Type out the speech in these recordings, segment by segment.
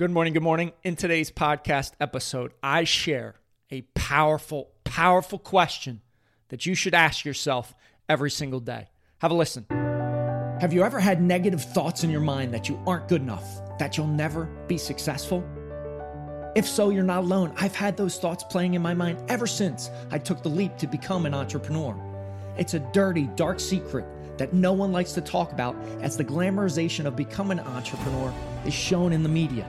Good morning. Good morning. In today's podcast episode, I share a powerful, powerful question that you should ask yourself every single day. Have a listen. Have you ever had negative thoughts in your mind that you aren't good enough, that you'll never be successful? If so, you're not alone. I've had those thoughts playing in my mind ever since I took the leap to become an entrepreneur. It's a dirty, dark secret that no one likes to talk about as the glamorization of becoming an entrepreneur is shown in the media.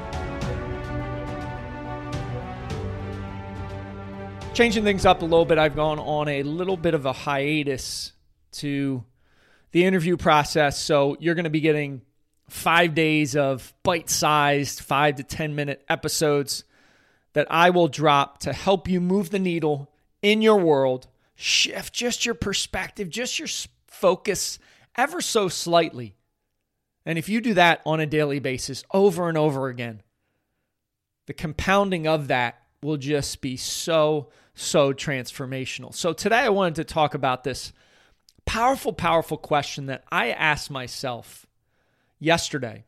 Changing things up a little bit, I've gone on a little bit of a hiatus to the interview process. So you're going to be getting five days of bite sized, five to 10 minute episodes that I will drop to help you move the needle in your world, shift just your perspective, just your focus ever so slightly. And if you do that on a daily basis over and over again, the compounding of that will just be so, so transformational. So today I wanted to talk about this powerful, powerful question that I asked myself yesterday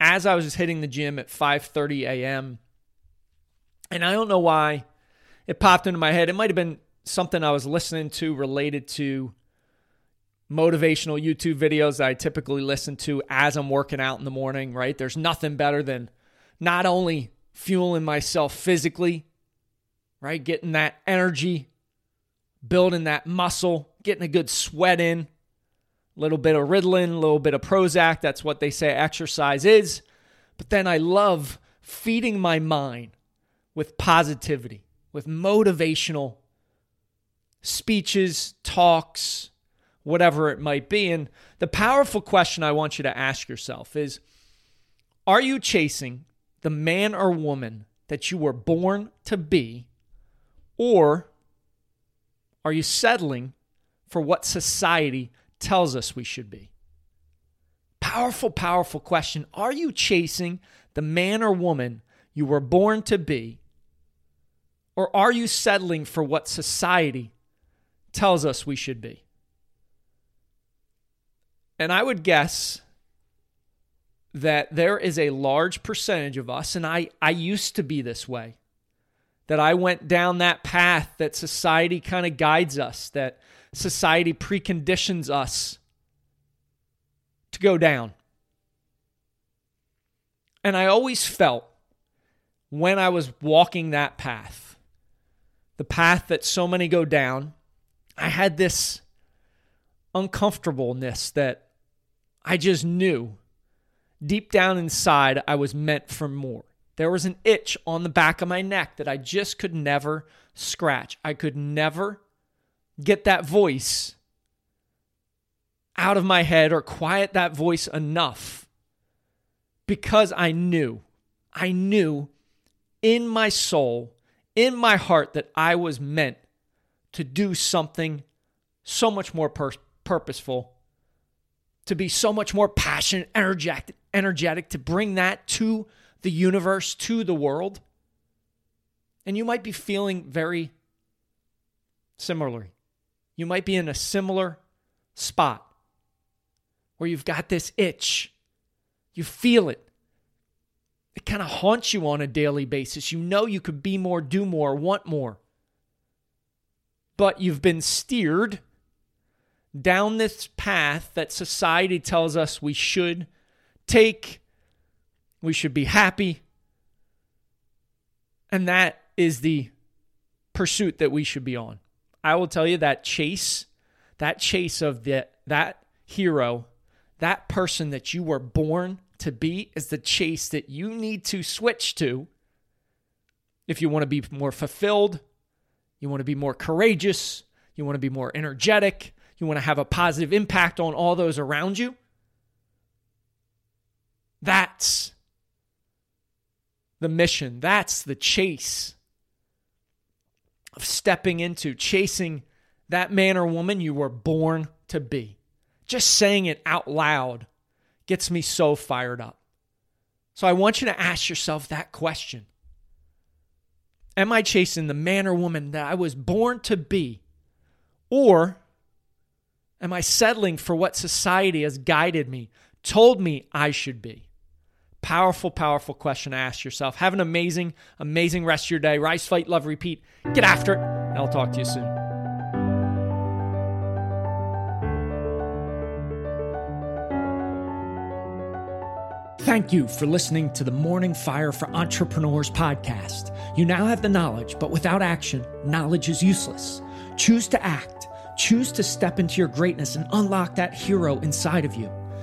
as I was hitting the gym at 5:30 a.m. And I don't know why it popped into my head. It might have been something I was listening to related to motivational YouTube videos that I typically listen to as I'm working out in the morning, right? There's nothing better than not only fueling myself physically, right? Getting that energy, building that muscle, getting a good sweat in, a little bit of Ritalin, a little bit of Prozac. That's what they say exercise is. But then I love feeding my mind with positivity, with motivational speeches, talks, whatever it might be. And the powerful question I want you to ask yourself is Are you chasing the man or woman that you were born to be? Or are you settling for what society tells us we should be? Powerful, powerful question. Are you chasing the man or woman you were born to be? Or are you settling for what society tells us we should be? And I would guess that there is a large percentage of us, and I, I used to be this way, that I went down that path that society kind of guides us, that society preconditions us to go down. And I always felt when I was walking that path, the path that so many go down, I had this uncomfortableness that I just knew deep down inside I was meant for more. There was an itch on the back of my neck that I just could never scratch. I could never get that voice out of my head or quiet that voice enough because I knew, I knew in my soul, in my heart, that I was meant to do something so much more pur- purposeful to be so much more passionate, energetic, energetic to bring that to the universe, to the world. And you might be feeling very similarly. You might be in a similar spot where you've got this itch. You feel it. It kind of haunts you on a daily basis. You know you could be more, do more, want more. But you've been steered down this path that society tells us we should take, we should be happy. And that is the pursuit that we should be on. I will tell you that chase, that chase of the, that hero, that person that you were born to be is the chase that you need to switch to if you want to be more fulfilled, you want to be more courageous, you want to be more energetic, you want to have a positive impact on all those around you. That's the mission. That's the chase of stepping into, chasing that man or woman you were born to be. Just saying it out loud gets me so fired up. So I want you to ask yourself that question Am I chasing the man or woman that I was born to be? Or am I settling for what society has guided me, told me I should be? Powerful, powerful question to ask yourself. Have an amazing, amazing rest of your day. Rise, fight, love, repeat. Get after it, and I'll talk to you soon. Thank you for listening to the Morning Fire for Entrepreneurs podcast. You now have the knowledge, but without action, knowledge is useless. Choose to act, choose to step into your greatness and unlock that hero inside of you.